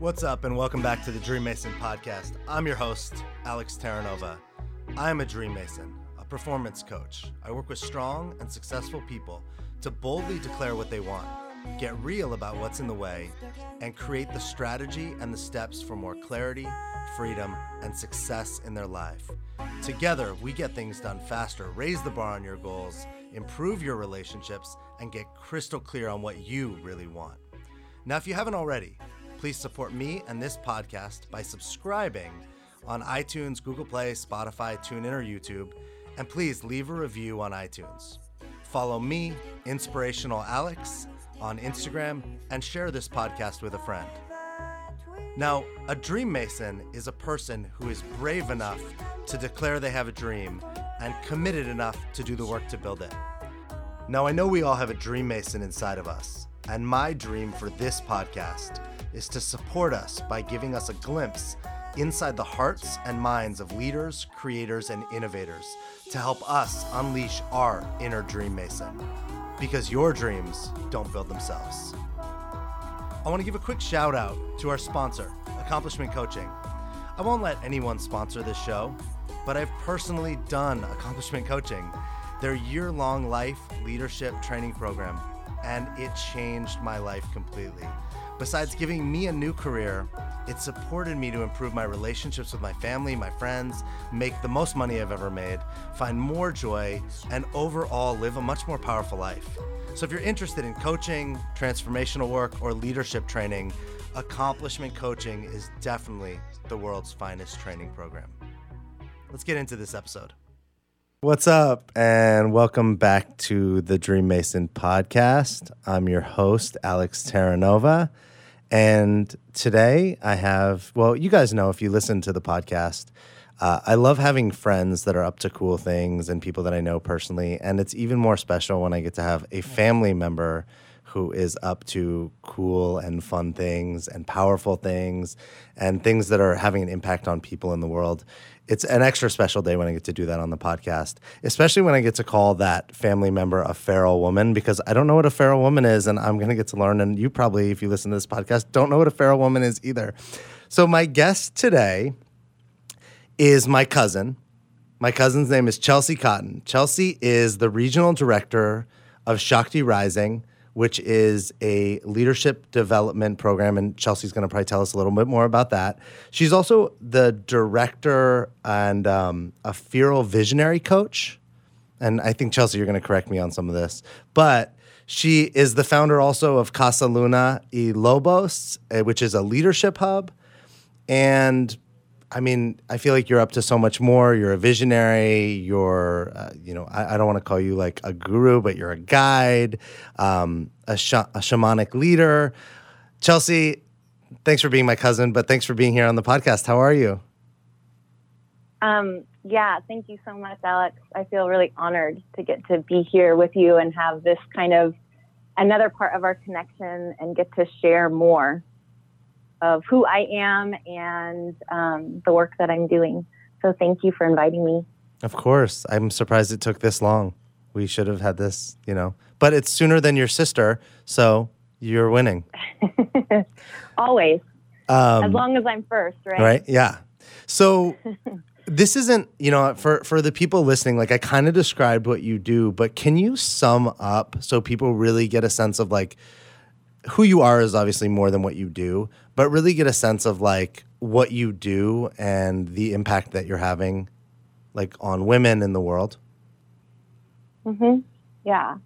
What's up, and welcome back to the Dream Mason podcast. I'm your host, Alex Terranova. I'm a Dream Mason, a performance coach. I work with strong and successful people to boldly declare what they want, get real about what's in the way, and create the strategy and the steps for more clarity, freedom, and success in their life. Together, we get things done faster, raise the bar on your goals, improve your relationships, and get crystal clear on what you really want. Now, if you haven't already, please support me and this podcast by subscribing on iTunes, Google Play, Spotify, TuneIn, or YouTube, and please leave a review on iTunes. Follow me, Inspirational Alex, on Instagram and share this podcast with a friend. Now, a dream mason is a person who is brave enough to declare they have a dream and committed enough to do the work to build it. Now, I know we all have a dream mason inside of us, and my dream for this podcast is to support us by giving us a glimpse inside the hearts and minds of leaders, creators, and innovators to help us unleash our inner dream mason. Because your dreams don't build themselves. I want to give a quick shout out to our sponsor, Accomplishment Coaching. I won't let anyone sponsor this show, but I've personally done Accomplishment Coaching, their year long life leadership training program, and it changed my life completely. Besides giving me a new career, it supported me to improve my relationships with my family, my friends, make the most money I've ever made, find more joy, and overall live a much more powerful life. So if you're interested in coaching, transformational work, or leadership training, Accomplishment Coaching is definitely the world's finest training program. Let's get into this episode. What's up, and welcome back to the Dream Mason podcast. I'm your host, Alex Terranova. And today I have, well, you guys know if you listen to the podcast, uh, I love having friends that are up to cool things and people that I know personally. And it's even more special when I get to have a family member who is up to cool and fun things and powerful things and things that are having an impact on people in the world it's an extra special day when I get to do that on the podcast, especially when I get to call that family member a feral woman because I don't know what a feral woman is and I'm going to get to learn. And you probably, if you listen to this podcast, don't know what a feral woman is either. So, my guest today is my cousin. My cousin's name is Chelsea Cotton. Chelsea is the regional director of Shakti Rising which is a leadership development program. And Chelsea's going to probably tell us a little bit more about that. She's also the director and um, a feral visionary coach. And I think, Chelsea, you're going to correct me on some of this. But she is the founder also of Casa Luna y Lobos, eh, which is a leadership hub. And I mean, I feel like you're up to so much more. You're a visionary. You're, uh, you know, I, I don't want to call you like a guru, but you're a guide, um, a, sh- a shamanic leader. Chelsea, thanks for being my cousin, but thanks for being here on the podcast. How are you? Um, yeah, thank you so much, Alex. I feel really honored to get to be here with you and have this kind of another part of our connection and get to share more of who I am and um, the work that I'm doing. So thank you for inviting me. Of course. I'm surprised it took this long. We should have had this, you know, but it's sooner than your sister. So you're winning. Always. Um, as long as I'm first, right? Right. Yeah. So this isn't, you know, for for the people listening, like I kind of described what you do, but can you sum up so people really get a sense of like who you are is obviously more than what you do, but really get a sense of like what you do and the impact that you're having like on women in the world. Mhm. Yeah.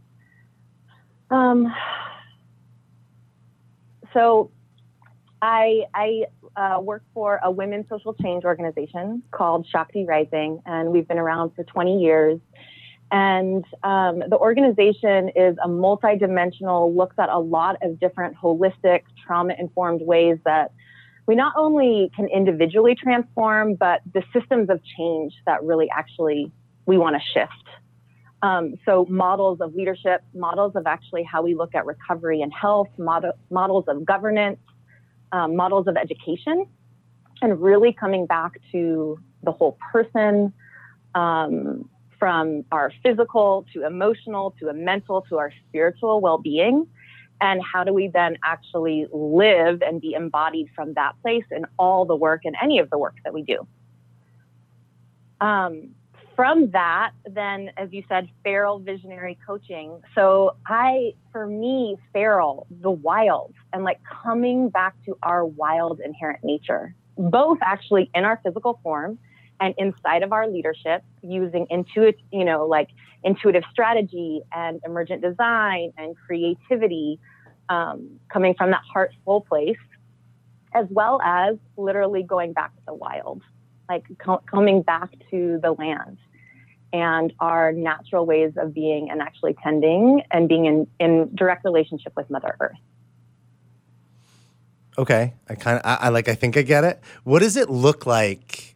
Um so I I uh, work for a women's social change organization called Shakti Rising, and we've been around for 20 years. And um, the organization is a multidimensional, looks at a lot of different holistic, trauma informed ways that we not only can individually transform, but the systems of change that really actually we want to shift. Um, so, models of leadership, models of actually how we look at recovery and health, model, models of governance, um, models of education, and really coming back to the whole person, um, from our physical to emotional to a mental to our spiritual well being. And how do we then actually live and be embodied from that place in all the work and any of the work that we do? Um, from that, then, as you said, feral visionary coaching. So, I, for me, feral, the wild, and like coming back to our wild inherent nature, both actually in our physical form and inside of our leadership using intuitive, you know, like intuitive strategy and emergent design and creativity um, coming from that heart soul place, as well as literally going back to the wild, like co- coming back to the land and our natural ways of being and actually tending and being in, in direct relationship with Mother Earth. Okay, I kind of I, I like I think I get it. What does it look like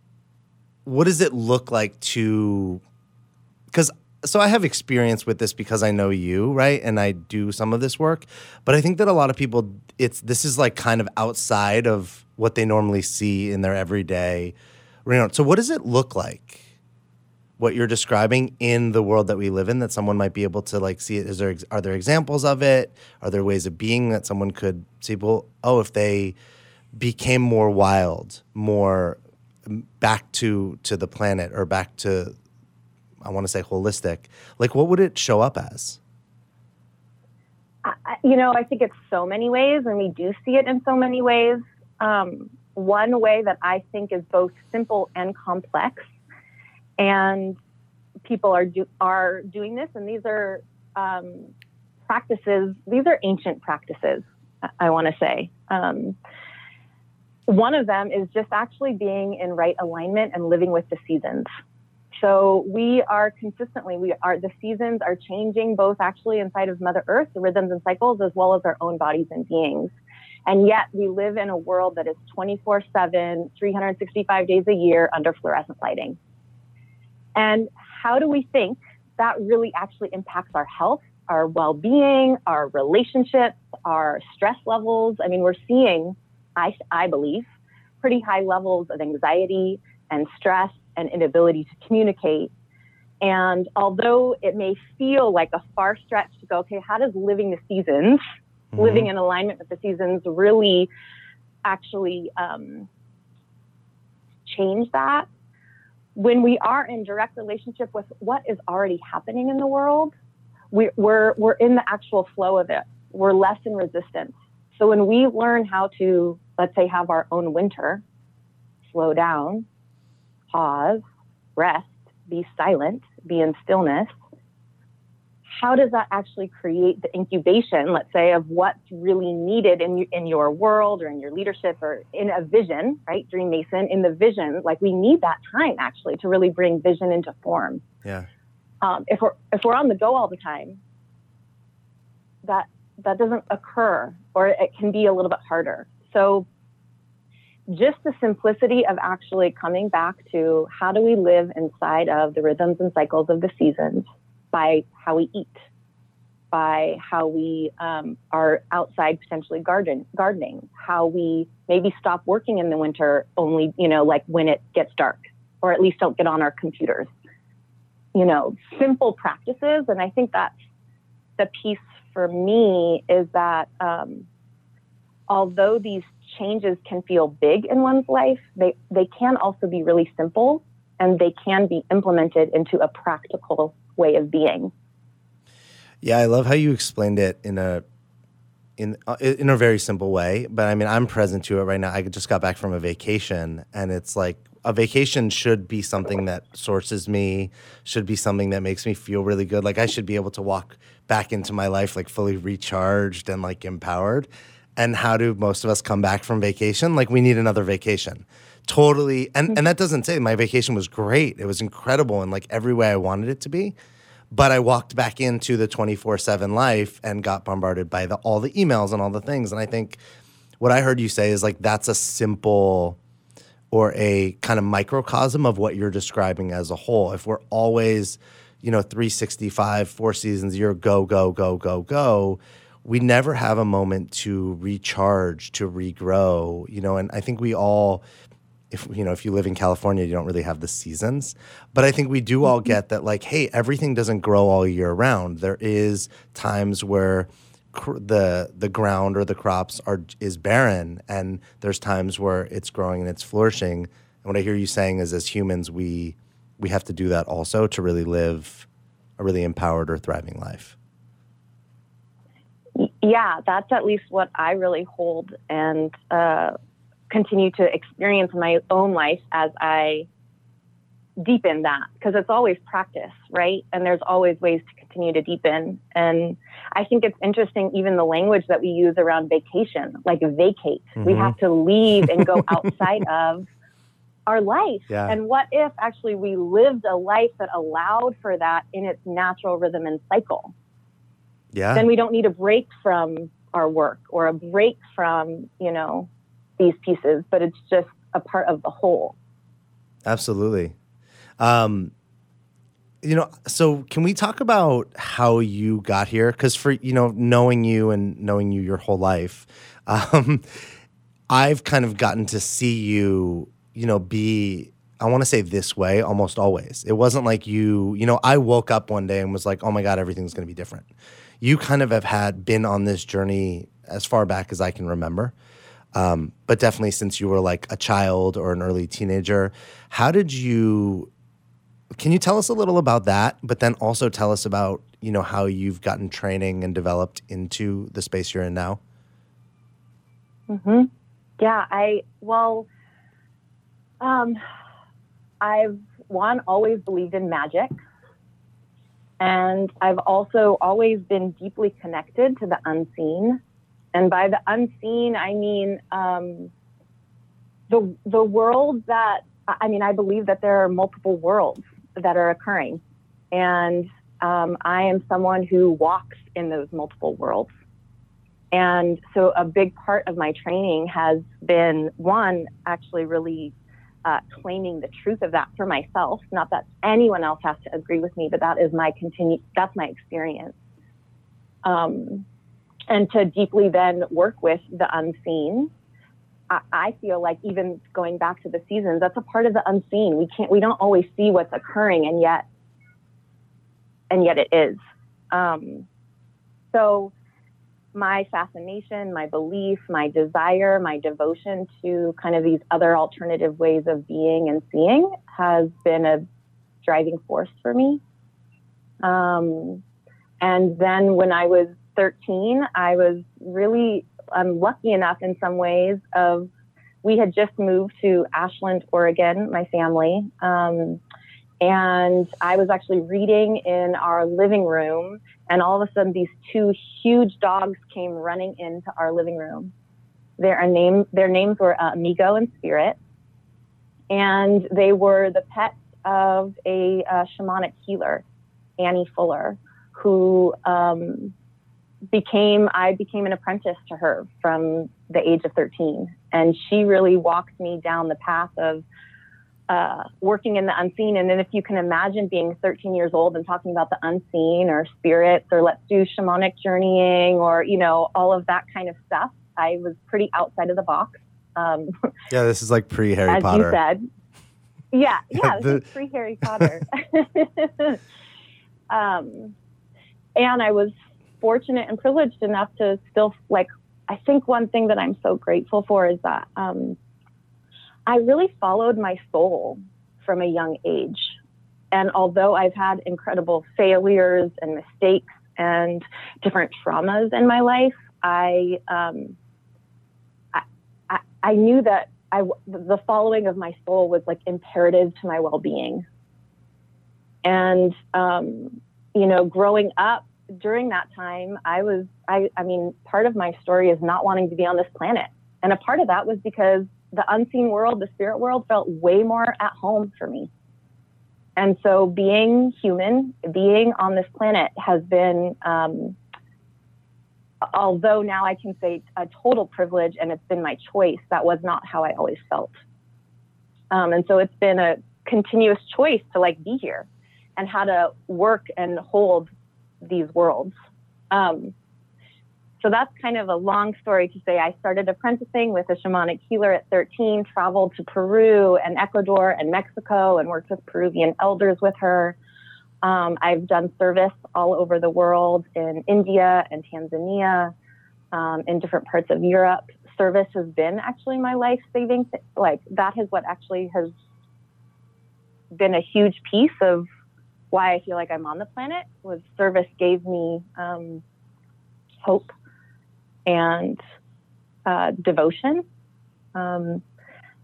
what does it look like to because so I have experience with this because I know you, right? And I do some of this work, but I think that a lot of people it's this is like kind of outside of what they normally see in their everyday. So what does it look like? What you're describing in the world that we live in that someone might be able to like see it is there are there examples of it? Are there ways of being that someone could see well, oh, if they became more wild, more back to to the planet or back to I want to say holistic, like what would it show up as? I, you know, I think it's so many ways, and we do see it in so many ways. Um, one way that I think is both simple and complex, and people are do, are doing this, and these are um, practices. These are ancient practices. I, I want to say. Um, one of them is just actually being in right alignment and living with the seasons. So we are consistently, we are, the seasons are changing both actually inside of Mother Earth, the rhythms and cycles, as well as our own bodies and beings. And yet we live in a world that is 24 7, 365 days a year under fluorescent lighting. And how do we think that really actually impacts our health, our well being, our relationships, our stress levels? I mean, we're seeing I, I believe, pretty high levels of anxiety and stress and inability to communicate. And although it may feel like a far stretch to go, okay, how does living the seasons, mm-hmm. living in alignment with the seasons, really actually um, change that? When we are in direct relationship with what is already happening in the world, we, we're, we're in the actual flow of it. We're less in resistance. So when we learn how to let's say, have our own winter, slow down, pause, rest, be silent, be in stillness, how does that actually create the incubation, let's say, of what's really needed in, in your world or in your leadership or in a vision, right? Dream Mason, in the vision, like we need that time actually to really bring vision into form. Yeah. Um, if we're if we're on the go all the time, that that doesn't occur, or it can be a little bit harder. So just the simplicity of actually coming back to how do we live inside of the rhythms and cycles of the seasons by how we eat, by how we um, are outside potentially garden gardening, how we maybe stop working in the winter only, you know, like when it gets dark, or at least don't get on our computers. You know, simple practices, and I think that's the piece for me is that um, although these changes can feel big in one's life, they, they can also be really simple and they can be implemented into a practical way of being. Yeah, I love how you explained it in a in uh, in a very simple way. But I mean, I'm present to it right now. I just got back from a vacation, and it's like a vacation should be something that sources me, should be something that makes me feel really good. Like I should be able to walk back into my life like fully recharged and like empowered and how do most of us come back from vacation? Like we need another vacation. Totally. And and that doesn't say my vacation was great. It was incredible in like every way I wanted it to be. But I walked back into the 24/7 life and got bombarded by the all the emails and all the things. And I think what I heard you say is like that's a simple or a kind of microcosm of what you're describing as a whole. If we're always, you know, 365, four seasons year, go, go, go, go, go, we never have a moment to recharge, to regrow, you know, and I think we all if you know if you live in California you don't really have the seasons but I think we do all mm-hmm. get that like hey everything doesn't grow all year round. There is times where the the ground or the crops are is barren and there's times where it's growing and it's flourishing. And what i hear you saying is as humans we we have to do that also to really live a really empowered or thriving life yeah that's at least what i really hold and uh, continue to experience in my own life as i deepen that because it's always practice right and there's always ways to continue to deepen and I think it's interesting, even the language that we use around vacation, like vacate. Mm-hmm. We have to leave and go outside of our life. Yeah. And what if actually we lived a life that allowed for that in its natural rhythm and cycle? Yeah. Then we don't need a break from our work or a break from, you know, these pieces, but it's just a part of the whole. Absolutely. Um, you know, so can we talk about how you got here? Because for you know, knowing you and knowing you your whole life, um, I've kind of gotten to see you, you know, be I want to say this way almost always. It wasn't like you, you know, I woke up one day and was like, oh my God, everything's going to be different. You kind of have had been on this journey as far back as I can remember. Um, but definitely since you were like a child or an early teenager. How did you can you tell us a little about that, but then also tell us about you know how you've gotten training and developed into the space you're in now? Hmm. Yeah. I well, um, I've one always believed in magic, and I've also always been deeply connected to the unseen. And by the unseen, I mean um, the the world that I mean. I believe that there are multiple worlds that are occurring. And um, I am someone who walks in those multiple worlds. And so a big part of my training has been one, actually really uh, claiming the truth of that for myself. Not that anyone else has to agree with me, but that is my continue, that's my experience. Um, and to deeply then work with the unseen I, feel like even going back to the seasons, that's a part of the unseen. We can't, we don't always see what's occurring, and yet, and yet it is. Um, so, my fascination, my belief, my desire, my devotion to kind of these other alternative ways of being and seeing has been a driving force for me. Um, and then when I was 13, I was really I'm lucky enough in some ways of we had just moved to Ashland, Oregon, my family. Um, and I was actually reading in our living room, and all of a sudden, these two huge dogs came running into our living room. Their name, their names were uh, Amigo and Spirit, and they were the pets of a uh, shamanic healer, Annie Fuller, who um, became I became an apprentice to her from the age of 13, and she really walked me down the path of uh, working in the unseen. And then, if you can imagine being 13 years old and talking about the unseen or spirits or let's do shamanic journeying or you know all of that kind of stuff, I was pretty outside of the box. Um, yeah, this is like pre Harry Potter. As you said. Yeah, yeah, the... pre Harry Potter. um, and I was fortunate and privileged enough to still like I think one thing that I'm so grateful for is that um, I really followed my soul from a young age. And although I've had incredible failures and mistakes and different traumas in my life, I um, I, I, I knew that I the following of my soul was like imperative to my well being. And um, you know, growing up, during that time, I was, I, I mean, part of my story is not wanting to be on this planet. And a part of that was because the unseen world, the spirit world felt way more at home for me. And so being human, being on this planet has been, um, although now I can say a total privilege and it's been my choice, that was not how I always felt. Um, and so it's been a continuous choice to like be here and how to work and hold these worlds. Um, so that's kind of a long story to say. I started apprenticing with a shamanic healer at 13, traveled to Peru and Ecuador and Mexico and worked with Peruvian elders with her. Um, I've done service all over the world in India and Tanzania, um, in different parts of Europe. Service has been actually my life saving. Th- like that is what actually has been a huge piece of why I feel like I'm on the planet. Was service gave me um, hope and uh, devotion. Um,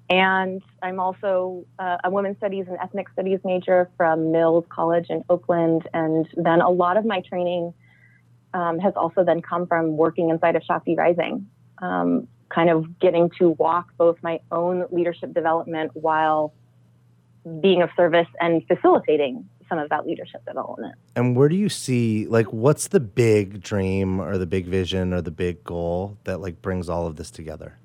and I'm also uh, a women's studies and ethnic studies major from Mills College in Oakland. And then a lot of my training um, has also then come from working inside of Shakti Rising, um, kind of getting to walk both my own leadership development while being of service and facilitating some of that leadership development. And where do you see like what's the big dream or the big vision or the big goal that like brings all of this together?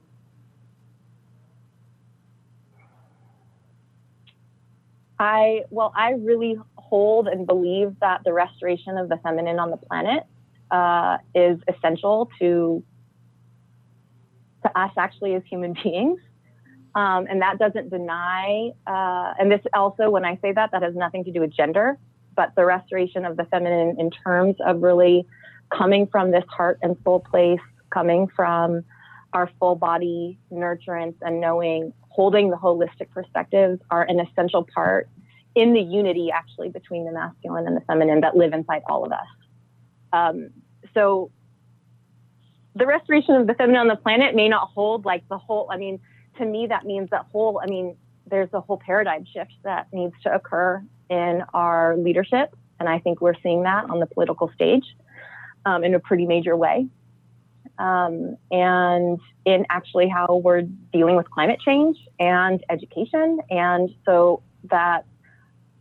I well, I really hold and believe that the restoration of the feminine on the planet uh, is essential to to us actually as human beings. Um, and that doesn't deny, uh, and this also, when I say that, that has nothing to do with gender, but the restoration of the feminine in terms of really coming from this heart and soul place, coming from our full body nurturance and knowing holding the holistic perspectives are an essential part in the unity actually between the masculine and the feminine that live inside all of us. Um, so the restoration of the feminine on the planet may not hold like the whole, I mean, to me, that means that whole, I mean, there's a whole paradigm shift that needs to occur in our leadership. And I think we're seeing that on the political stage um, in a pretty major way um, and in actually how we're dealing with climate change and education. And so that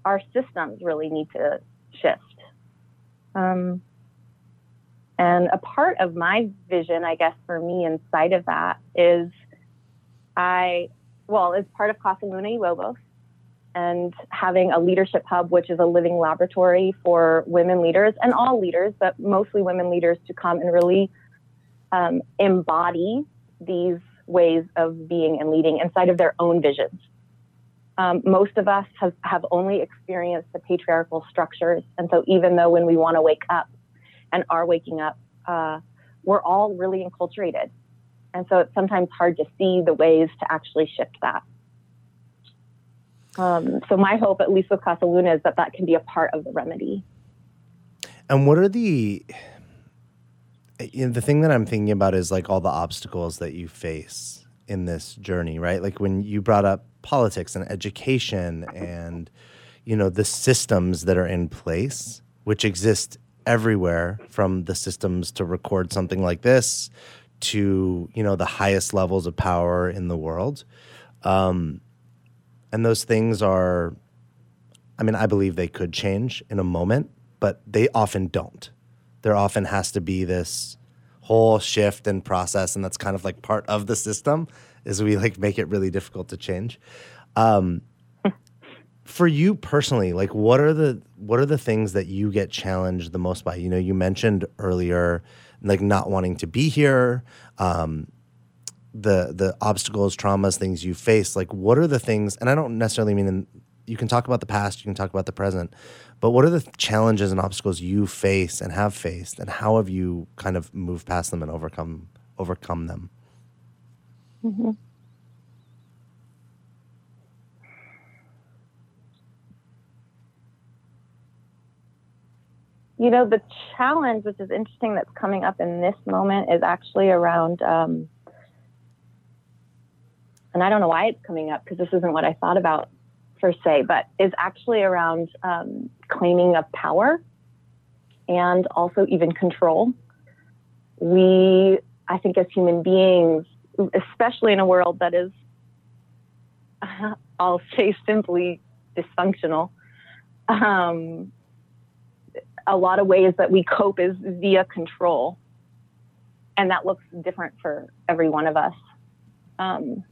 our systems really need to shift. Um, and a part of my vision, I guess, for me inside of that is I, well, as part of Casa Luna y and having a leadership hub, which is a living laboratory for women leaders and all leaders, but mostly women leaders to come and really um, embody these ways of being and leading inside of their own visions. Um, most of us have, have only experienced the patriarchal structures. And so, even though when we want to wake up and are waking up, uh, we're all really enculturated. And so, it's sometimes hard to see the ways to actually shift that. Um, so, my hope, at least with Casa Luna, is that that can be a part of the remedy. And what are the you know, the thing that I'm thinking about is like all the obstacles that you face in this journey, right? Like when you brought up politics and education and you know the systems that are in place, which exist everywhere, from the systems to record something like this to you know the highest levels of power in the world, um, and those things are. I mean, I believe they could change in a moment, but they often don't. There often has to be this whole shift and process and that's kind of like part of the system is we like make it really difficult to change. Um, for you personally like what are the what are the things that you get challenged the most by? You know you mentioned earlier like not wanting to be here um, the the obstacles traumas things you face like what are the things and i don't necessarily mean in, you can talk about the past you can talk about the present but what are the challenges and obstacles you face and have faced, and how have you kind of moved past them and overcome overcome them? Mm-hmm. You know, the challenge, which is interesting, that's coming up in this moment, is actually around. Um, and I don't know why it's coming up because this isn't what I thought about per se, but is actually around um, claiming of power and also even control. We, I think, as human beings, especially in a world that is, I'll say simply dysfunctional, um, a lot of ways that we cope is via control. And that looks different for every one of us. Um,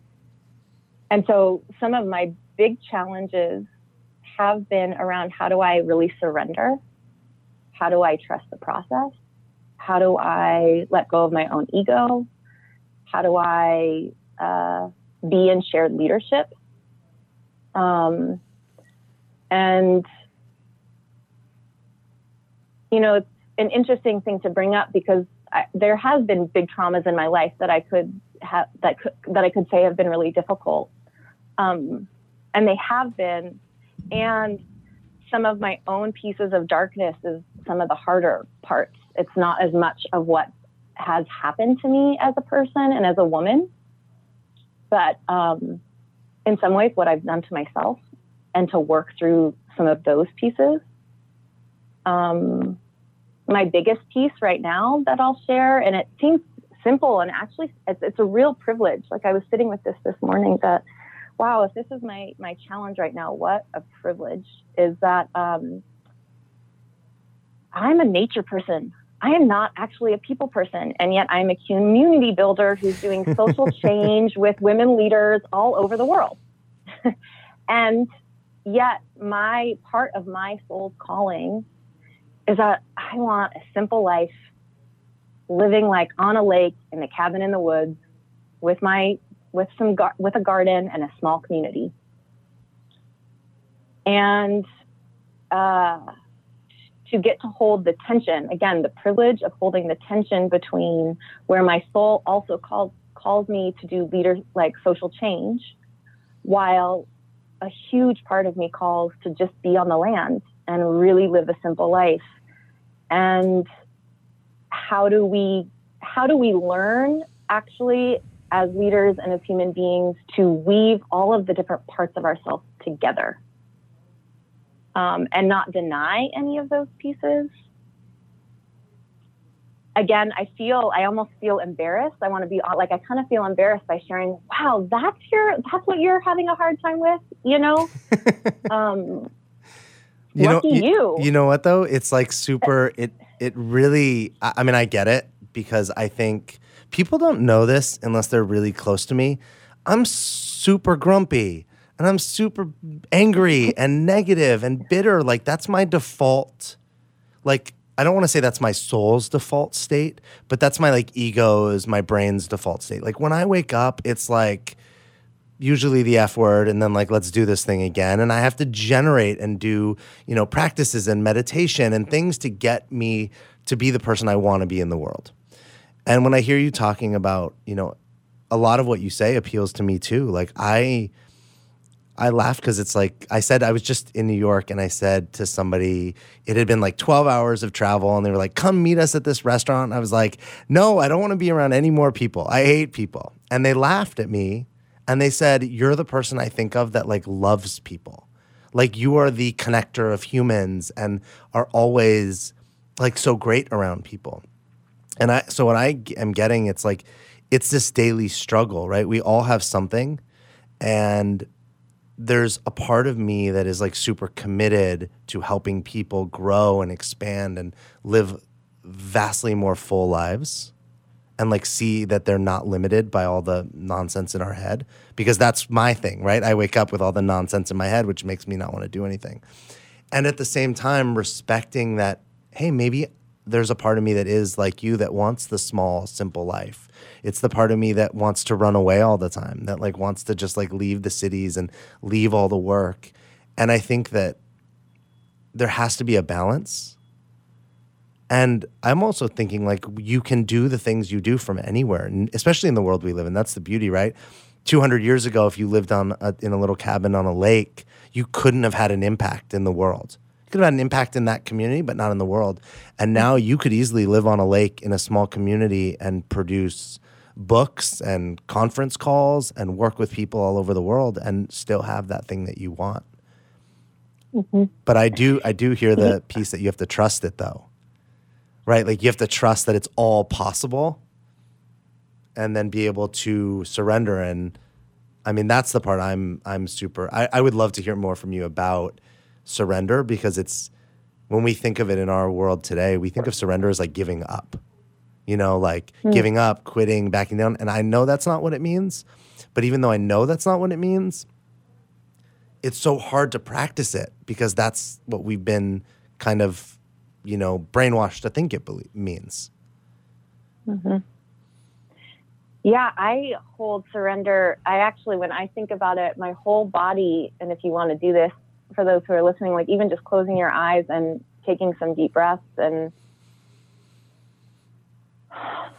and so some of my big challenges have been around how do I really surrender? How do I trust the process? How do I let go of my own ego? How do I uh, be in shared leadership? Um, and you know, it's an interesting thing to bring up because I, there has been big traumas in my life that I could have that could, that I could say have been really difficult, um, and they have been, and some of my own pieces of darkness is some of the harder parts. It's not as much of what has happened to me as a person and as a woman, but um, in some ways, what I've done to myself and to work through some of those pieces. Um, my biggest piece right now that I'll share, and it seems simple and actually it's, it's a real privilege. Like I was sitting with this this morning that, wow, if this is my my challenge right now, what a privilege is that. Um, I'm a nature person. I am not actually a people person, and yet I'm a community builder who's doing social change with women leaders all over the world. and yet, my part of my soul's calling is that I want a simple life, living like on a lake in a cabin in the woods, with my with some gar- with a garden and a small community. And uh, to get to hold the tension again, the privilege of holding the tension between where my soul also calls calls me to do leader like social change, while a huge part of me calls to just be on the land and really live a simple life. And how do we how do we learn actually as leaders and as human beings to weave all of the different parts of ourselves together? Um, and not deny any of those pieces? Again i feel i almost feel embarrassed. I want to be like i kind of feel embarrassed by sharing wow that's your that's what you're having a hard time with you know? Um, you Lucky know, you, you. You know what though? It's like super. It it really. I, I mean, I get it because I think people don't know this unless they're really close to me. I'm super grumpy and I'm super angry and negative and bitter. Like that's my default. Like I don't want to say that's my soul's default state, but that's my like ego's, my brain's default state. Like when I wake up, it's like usually the F word, and then like, let's do this thing again. And I have to generate and do, you know, practices and meditation and things to get me to be the person I want to be in the world. And when I hear you talking about, you know, a lot of what you say appeals to me too. Like I, I laughed because it's like I said I was just in New York and I said to somebody it had been like 12 hours of travel and they were like come meet us at this restaurant. I was like, "No, I don't want to be around any more people. I hate people." And they laughed at me and they said you're the person I think of that like loves people. Like you are the connector of humans and are always like so great around people. And I so what I am getting it's like it's this daily struggle, right? We all have something and there's a part of me that is like super committed to helping people grow and expand and live vastly more full lives and like see that they're not limited by all the nonsense in our head because that's my thing, right? I wake up with all the nonsense in my head, which makes me not want to do anything. And at the same time, respecting that, hey, maybe there's a part of me that is like you that wants the small, simple life. It's the part of me that wants to run away all the time, that like wants to just like leave the cities and leave all the work. And I think that there has to be a balance and I'm also thinking like you can do the things you do from anywhere, and especially in the world we live in. That's the beauty, right? 200 years ago, if you lived on a, in a little cabin on a lake, you couldn't have had an impact in the world. You could have had an impact in that community, but not in the world. And now you could easily live on a lake in a small community and produce books and conference calls and work with people all over the world and still have that thing that you want. Mm-hmm. But I do, I do hear the piece that you have to trust it though right? Like you have to trust that it's all possible and then be able to surrender. And I mean, that's the part I'm, I'm super, I, I would love to hear more from you about surrender because it's, when we think of it in our world today, we think of surrender as like giving up, you know, like mm. giving up, quitting, backing down. And I know that's not what it means. But even though I know that's not what it means, it's so hard to practice it because that's what we've been kind of you know, brainwashed to think it means. Mm-hmm. Yeah, I hold surrender. I actually, when I think about it, my whole body, and if you want to do this for those who are listening, like even just closing your eyes and taking some deep breaths and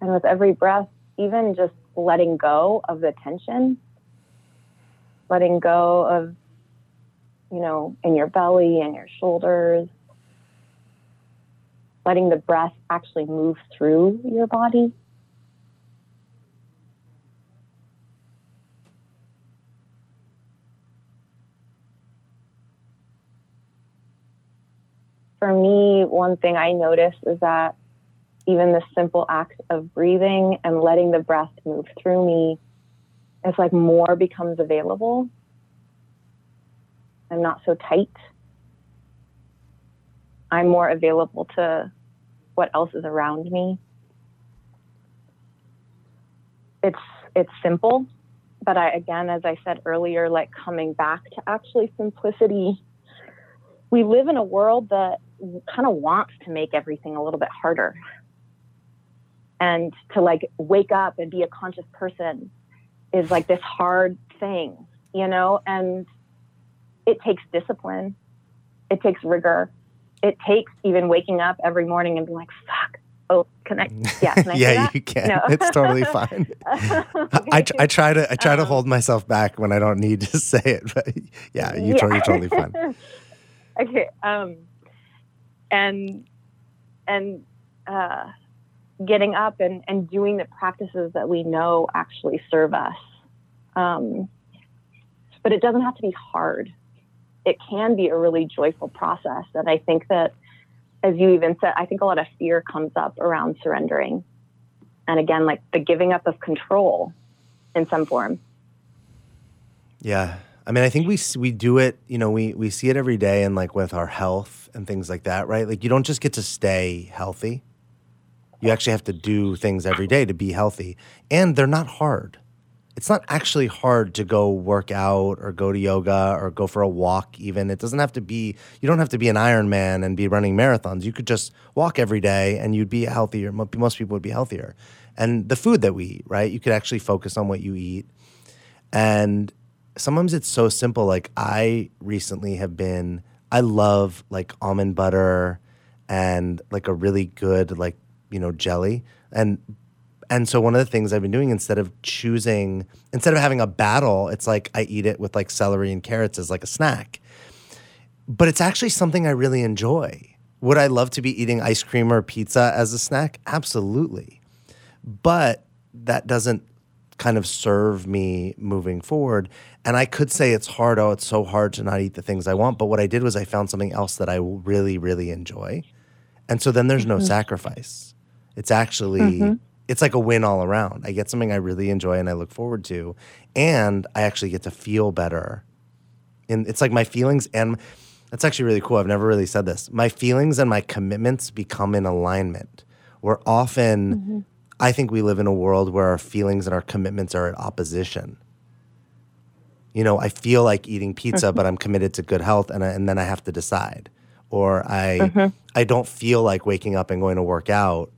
and with every breath, even just letting go of the tension, letting go of, you know, in your belly and your shoulders, letting the breath actually move through your body. For me, one thing I notice is that even the simple act of breathing and letting the breath move through me, it's like more becomes available. I'm not so tight. I'm more available to what else is around me. It's it's simple, but I again, as I said earlier, like coming back to actually simplicity. We live in a world that kind of wants to make everything a little bit harder and to like wake up and be a conscious person is like this hard thing, you know, and it takes discipline. It takes rigor. It takes even waking up every morning and being like, fuck, oh, can I? Yeah, can I yeah, you can. No. it's totally fine. okay. I, I try to I try um, to hold myself back when I don't need to say it, but yeah, you yeah. Totally, you're totally fine. okay, um, and and uh, getting up and, and doing the practices that we know actually serve us. Um, but it doesn't have to be hard. It can be a really joyful process. And I think that, as you even said, I think a lot of fear comes up around surrendering. And again, like the giving up of control in some form. Yeah. I mean, I think we we do it. You know, we we see it every day, and like with our health and things like that, right? Like you don't just get to stay healthy. You actually have to do things every day to be healthy, and they're not hard. It's not actually hard to go work out or go to yoga or go for a walk. Even it doesn't have to be. You don't have to be an Ironman and be running marathons. You could just walk every day, and you'd be healthier. Most people would be healthier. And the food that we eat, right? You could actually focus on what you eat, and sometimes it's so simple. Like I recently have been. I love like almond butter and like a really good like you know jelly and and so one of the things I've been doing instead of choosing instead of having a battle, it's like I eat it with like celery and carrots as like a snack. But it's actually something I really enjoy. Would I love to be eating ice cream or pizza as a snack? Absolutely. But that doesn't kind of serve me moving forward. And I could say it's hard. Oh, it's so hard to not eat the things I want. But what I did was I found something else that I really, really enjoy. And so then there's no mm-hmm. sacrifice. It's actually mm-hmm. It's like a win all around. I get something I really enjoy and I look forward to, and I actually get to feel better. And it's like my feelings and that's actually really cool. I've never really said this. My feelings and my commitments become in alignment. We're often mm-hmm. I think we live in a world where our feelings and our commitments are at opposition. You know, I feel like eating pizza, mm-hmm. but I'm committed to good health, and, I, and then I have to decide. Or I, mm-hmm. I don't feel like waking up and going to work out,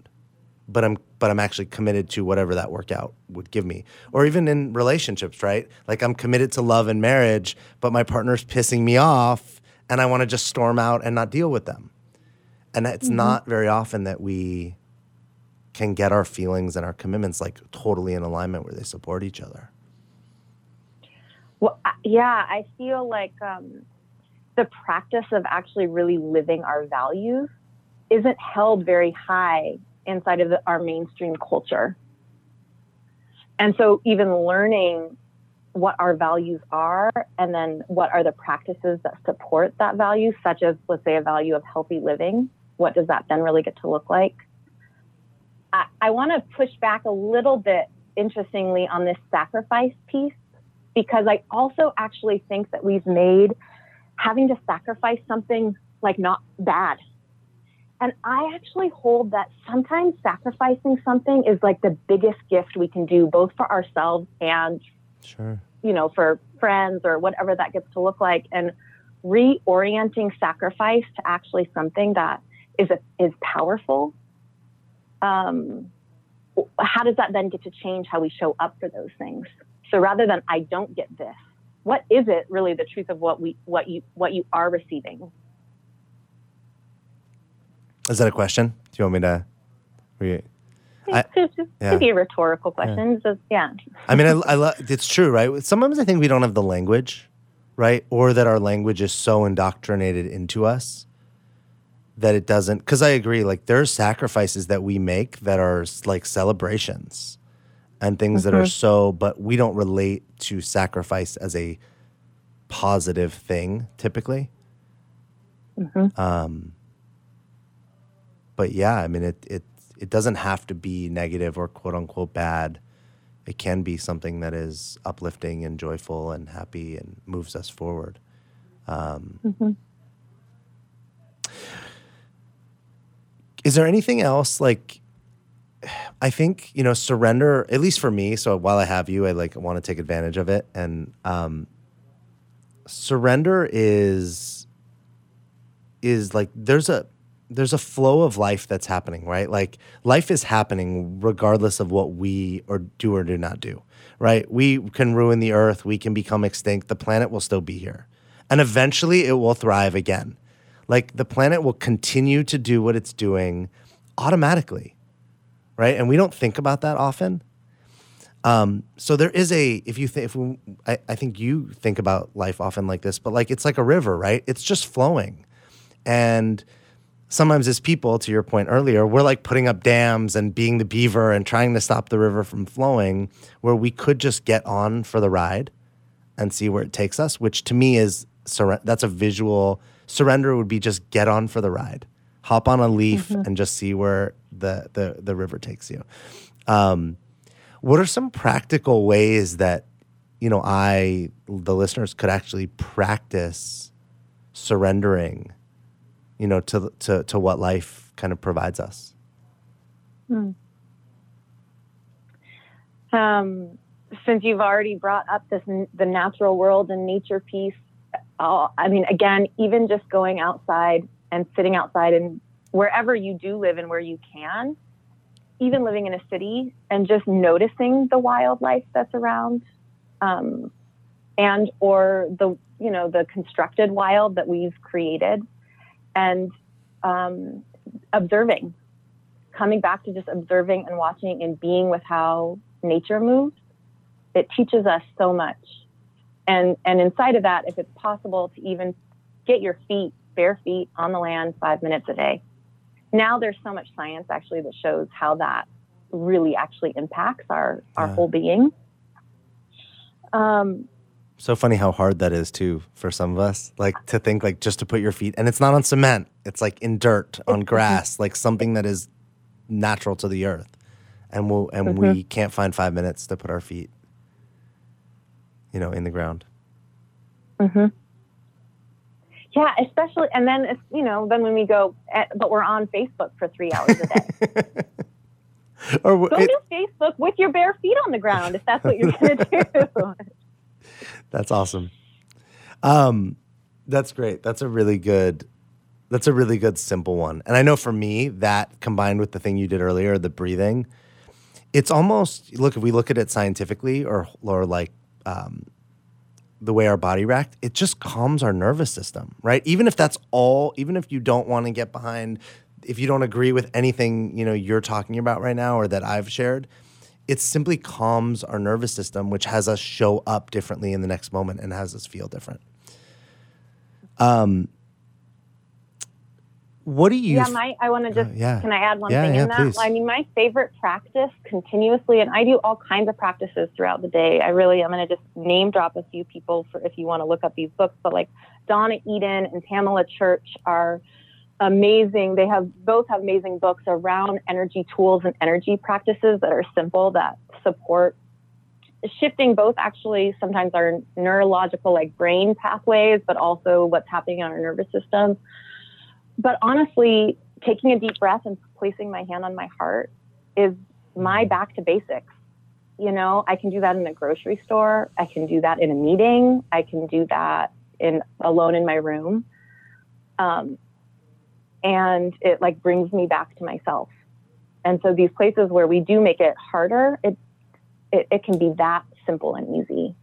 but I'm but I'm actually committed to whatever that workout would give me. Or even in relationships, right? Like I'm committed to love and marriage, but my partner's pissing me off and I want to just storm out and not deal with them. And it's mm-hmm. not very often that we can get our feelings and our commitments like totally in alignment where they support each other. Well, yeah, I feel like um, the practice of actually really living our values isn't held very high inside of the, our mainstream culture. And so, even learning what our values are and then what are the practices that support that value, such as, let's say, a value of healthy living, what does that then really get to look like? I, I want to push back a little bit, interestingly, on this sacrifice piece, because I also actually think that we've made having to sacrifice something like not bad and I actually hold that sometimes sacrificing something is like the biggest gift we can do, both for ourselves and, sure. you know, for friends or whatever that gets to look like. And reorienting sacrifice to actually something that is a, is powerful. Um, how does that then get to change how we show up for those things? So rather than I don't get this, what is it really the truth of what we what you what you are receiving is that a question do you want me to you, I, it yeah. could be a rhetorical question. Yeah. Just, yeah. I mean, I, I love. It's true, right? Sometimes I think we don't have the language, right, or that our language is so indoctrinated into us that it doesn't. Because I agree, like there's sacrifices that we make that are like celebrations, and things mm-hmm. that are mm-hmm. so, but we don't relate to sacrifice as a positive thing typically. Mm-hmm. Um. But yeah, I mean, it it it doesn't have to be negative or quote unquote bad. It can be something that is uplifting and joyful and happy and moves us forward. Um, mm-hmm. Is there anything else like? I think you know surrender. At least for me. So while I have you, I like want to take advantage of it. And um, surrender is is like there's a there's a flow of life that's happening, right? Like life is happening regardless of what we or do or do not do, right? We can ruin the earth, we can become extinct, the planet will still be here. And eventually it will thrive again. Like the planet will continue to do what it's doing automatically, right? And we don't think about that often. Um, so there is a if you think if we, I, I think you think about life often like this, but like it's like a river, right? It's just flowing, and sometimes as people, to your point earlier, we're like putting up dams and being the beaver and trying to stop the river from flowing, where we could just get on for the ride and see where it takes us, which to me is that's a visual surrender would be just get on for the ride, hop on a leaf mm-hmm. and just see where the, the, the river takes you. Um, what are some practical ways that, you know, I, the listeners could actually practice surrendering you know, to to to what life kind of provides us. Hmm. Um, since you've already brought up this the natural world and nature piece, uh, I mean, again, even just going outside and sitting outside and wherever you do live and where you can, even living in a city and just noticing the wildlife that's around, um, and or the you know the constructed wild that we've created and um, observing, coming back to just observing and watching and being with how nature moves. It teaches us so much. And, and inside of that, if it's possible to even get your feet, bare feet on the land five minutes a day. Now there's so much science actually that shows how that really actually impacts our, our yeah. whole being. Um, so funny how hard that is too for some of us. Like to think like just to put your feet and it's not on cement. It's like in dirt, on grass, like something that is natural to the earth. And we'll and mm-hmm. we can't find 5 minutes to put our feet you know in the ground. Mm-hmm. Yeah, especially and then it's, you know, then when we go at, eh, but we're on Facebook for 3 hours a day. or go it, to Facebook with your bare feet on the ground if that's what you're going to do. That's awesome. Um, that's great. That's a really good. That's a really good simple one. And I know for me that combined with the thing you did earlier, the breathing, it's almost look if we look at it scientifically or or like um, the way our body reacts, it just calms our nervous system, right? Even if that's all, even if you don't want to get behind, if you don't agree with anything you know you're talking about right now or that I've shared, it simply calms our nervous system, which has us show up differently in the next moment and has us feel different. Um, what do you? Yeah, my. I want to just. Uh, yeah. Can I add one yeah, thing yeah, in that? Please. I mean, my favorite practice continuously, and I do all kinds of practices throughout the day. I really, I'm going to just name drop a few people for if you want to look up these books. But like Donna Eden and Pamela Church are amazing. They have both have amazing books around energy tools and energy practices that are simple that support shifting both actually sometimes our neurological like brain pathways, but also what's happening on our nervous system. But honestly, taking a deep breath and placing my hand on my heart is my back to basics. You know, I can do that in a grocery store. I can do that in a meeting. I can do that in alone in my room. Um, and it like brings me back to myself. And so these places where we do make it harder, it it, it can be that simple and easy.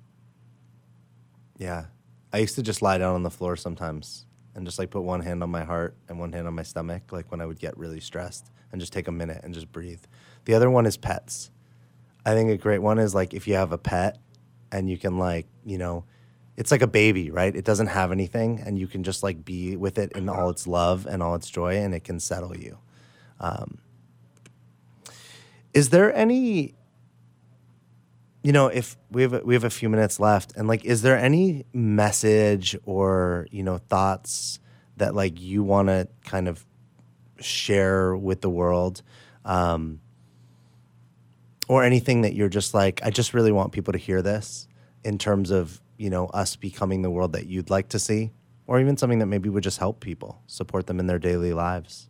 Yeah. I used to just lie down on the floor sometimes and just like put one hand on my heart and one hand on my stomach, like when I would get really stressed, and just take a minute and just breathe. The other one is pets. I think a great one is like if you have a pet and you can like, you know, it's like a baby, right? It doesn't have anything and you can just like be with it in all its love and all its joy and it can settle you. Um, is there any you know if we have we have a few minutes left and like is there any message or you know thoughts that like you want to kind of share with the world um, or anything that you're just like i just really want people to hear this in terms of you know us becoming the world that you'd like to see or even something that maybe would just help people support them in their daily lives.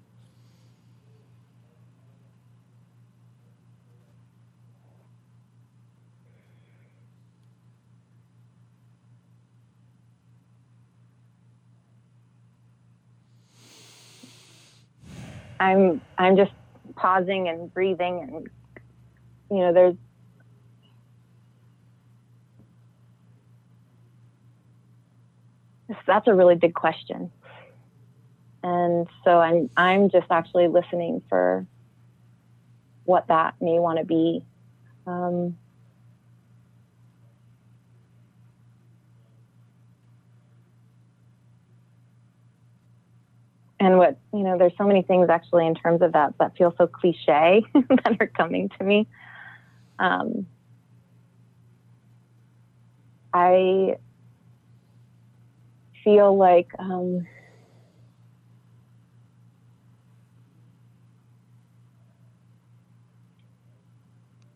I'm I'm just pausing and breathing and you know there's that's a really big question. And so I'm I'm just actually listening for what that may want to be. Um, and what you know there's so many things actually in terms of that that feel so cliche that are coming to me um, i feel like um,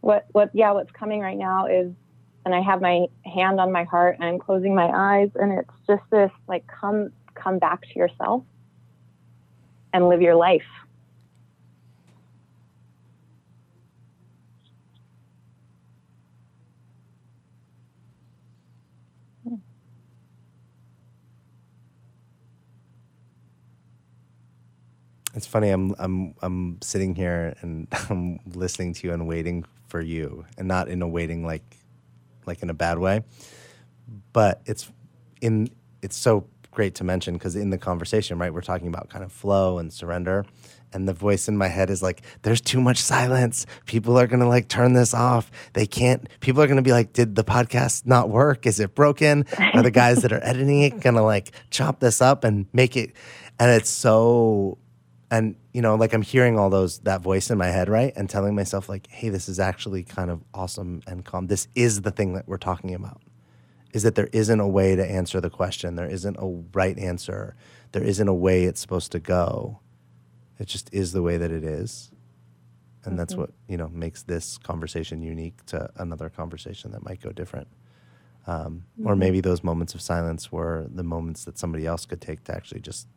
what what yeah what's coming right now is and i have my hand on my heart and i'm closing my eyes and it's just this like come come back to yourself and live your life. It's funny. I'm I'm I'm sitting here and I'm listening to you and waiting for you, and not in a waiting like like in a bad way, but it's in it's so great to mention because in the conversation, right, we're talking about kind of flow and surrender. And the voice in my head is like, there's too much silence. People are going to like turn this off. They can't, people are going to be like, did the podcast not work? Is it broken? Are the guys that are editing it going to like chop this up and make it? And it's so, and you know, like I'm hearing all those, that voice in my head, right? And telling myself, like, hey, this is actually kind of awesome and calm. This is the thing that we're talking about is that there isn't a way to answer the question. There isn't a right answer. There isn't a way it's supposed to go. It just is the way that it is. And mm-hmm. that's what, you know, makes this conversation unique to another conversation that might go different. Um, mm-hmm. Or maybe those moments of silence were the moments that somebody else could take to actually just,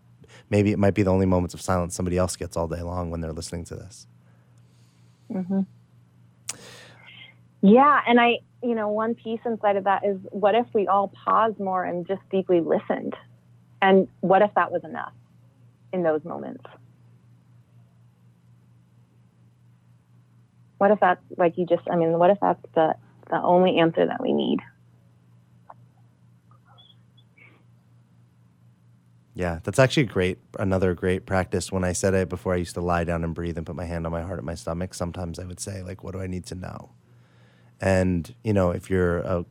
maybe it might be the only moments of silence somebody else gets all day long when they're listening to this. Mm-hmm. Yeah. And I, you know, one piece inside of that is what if we all paused more and just deeply listened? And what if that was enough in those moments? What if that's like you just, I mean, what if that's the, the only answer that we need? Yeah, that's actually great. Another great practice. When I said it before, I used to lie down and breathe and put my hand on my heart at my stomach. Sometimes I would say, like, what do I need to know? And you know, if you're a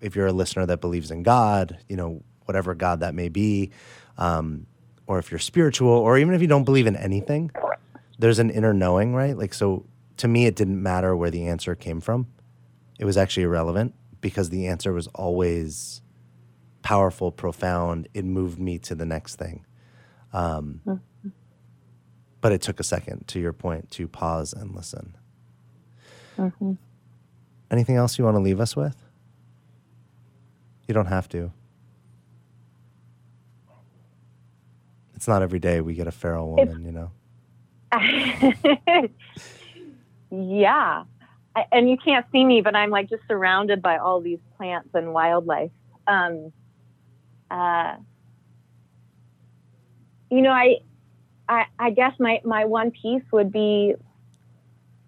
if you're a listener that believes in God, you know, whatever God that may be, um, or if you're spiritual, or even if you don't believe in anything, there's an inner knowing, right? Like, so to me, it didn't matter where the answer came from. It was actually irrelevant because the answer was always powerful, profound. It moved me to the next thing. Um, mm-hmm. But it took a second, to your point, to pause and listen. Mm-hmm. Anything else you want to leave us with? You don't have to. It's not every day we get a feral woman, you know. yeah. I, and you can't see me, but I'm like just surrounded by all these plants and wildlife. Um, uh, you know, I, I, I guess my, my one piece would be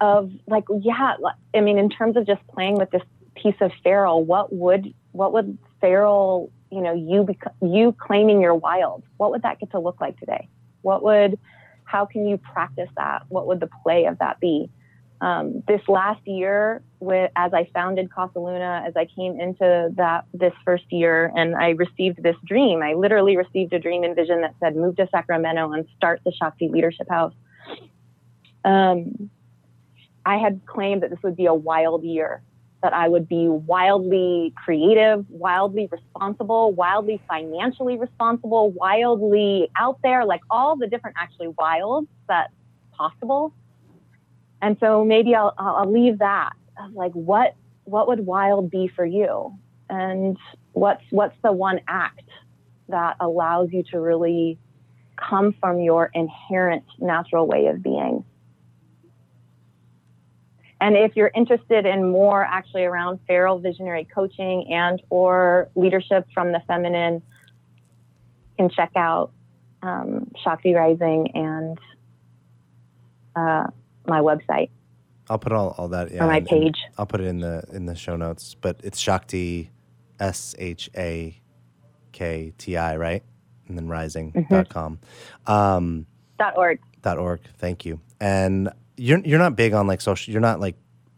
of like, yeah, I mean, in terms of just playing with this piece of feral, what would what would feral, you know, you bec- you claiming your wild. What would that get to look like today? What would how can you practice that? What would the play of that be? Um, this last year, with, as I founded Casa Luna, as I came into that this first year, and I received this dream. I literally received a dream and vision that said, "Move to Sacramento and start the Shakti Leadership House." Um, I had claimed that this would be a wild year, that I would be wildly creative, wildly responsible, wildly financially responsible, wildly out there, like all the different actually wilds that's possible. And so maybe I'll, I'll leave that like what what would wild be for you, and what's what's the one act that allows you to really come from your inherent natural way of being. And if you're interested in more actually around feral visionary coaching and or leadership from the feminine, you can check out um, Shakti Rising and uh, my website. I'll put all, all that yeah, on my page. I'll put it in the in the show notes. But it's Shakti, S H A K T I, right? And then rising.com. Mm-hmm. Um, dot org. Dot org. Thank you. And you're you're not big on like social. You're not like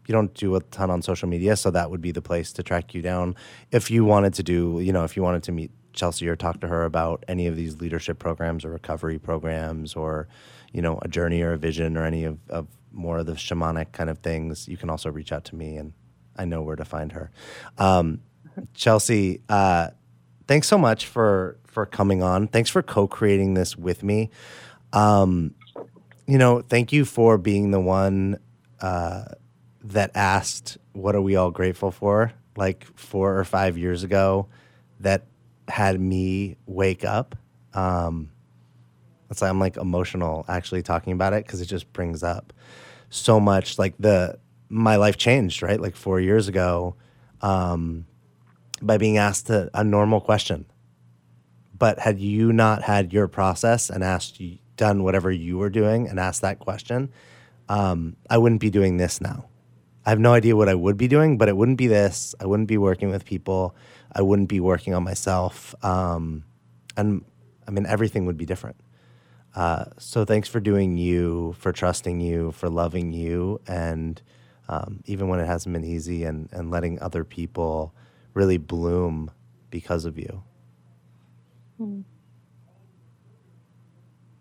you don't do a ton on social media, so that would be the place to track you down. If you wanted to do, you know, if you wanted to meet Chelsea or talk to her about any of these leadership programs or recovery programs or, you know, a journey or a vision or any of, of more of the shamanic kind of things, you can also reach out to me and I know where to find her. Um, Chelsea, uh, thanks so much for for coming on. Thanks for co-creating this with me. Um, you know, thank you for being the one uh, that asked, "What are we all grateful for?" Like four or five years ago, that had me wake up. Um, it's like I'm like emotional actually talking about it because it just brings up so much like the my life changed right? Like four years ago um, by being asked a, a, normal question. But had you not had your process and asked done whatever you were doing and asked that question um, i wouldn't be doing this now. I have no idea what i would be doing but it wouldn't be this. I wouldn't be working with people. I wouldn't be working on myself. Um, and i mean everything would be different uh, so thanks for doing you, for trusting you, for loving you, and um, even when it hasn't been easy, and, and letting other people really bloom because of you. Hmm.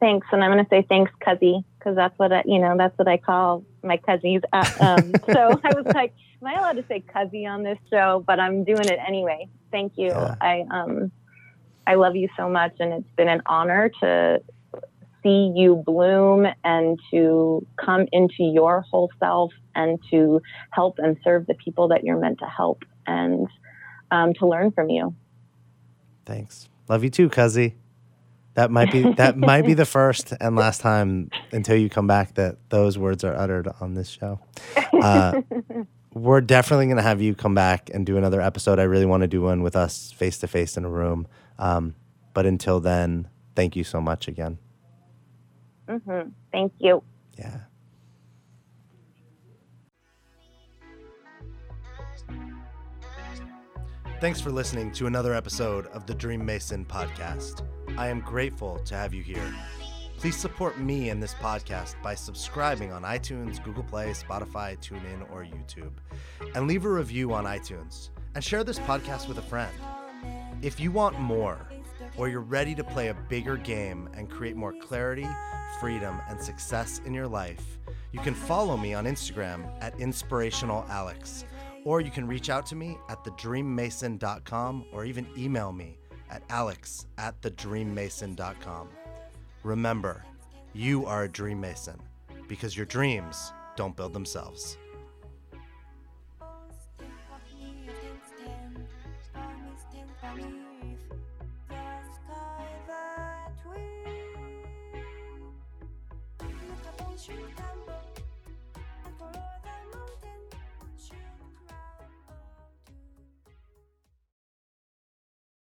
Thanks, and I'm going to say thanks, Cuzzy, because that's what I, you know, that's what I call my Cuzzies. Uh, um, so I was like, am I allowed to say Cuzzy on this show? But I'm doing it anyway. Thank you. Yeah. I um, I love you so much, and it's been an honor to see you bloom and to come into your whole self and to help and serve the people that you're meant to help and um, to learn from you. Thanks. Love you too, Cuzzy. That might be that might be the first and last time until you come back that those words are uttered on this show. Uh, we're definitely going to have you come back and do another episode. I really want to do one with us face to face in a room. Um, but until then, thank you so much again. Mm-hmm. Thank you. Yeah. Thanks for listening to another episode of the Dream Mason podcast. I am grateful to have you here. Please support me and this podcast by subscribing on iTunes, Google Play, Spotify, TuneIn, or YouTube. And leave a review on iTunes. And share this podcast with a friend. If you want more, or you're ready to play a bigger game and create more clarity, freedom, and success in your life, you can follow me on Instagram at inspirationalalex, or you can reach out to me at thedreammason.com or even email me at alex at thedreammason.com. Remember, you are a dream mason because your dreams don't build themselves.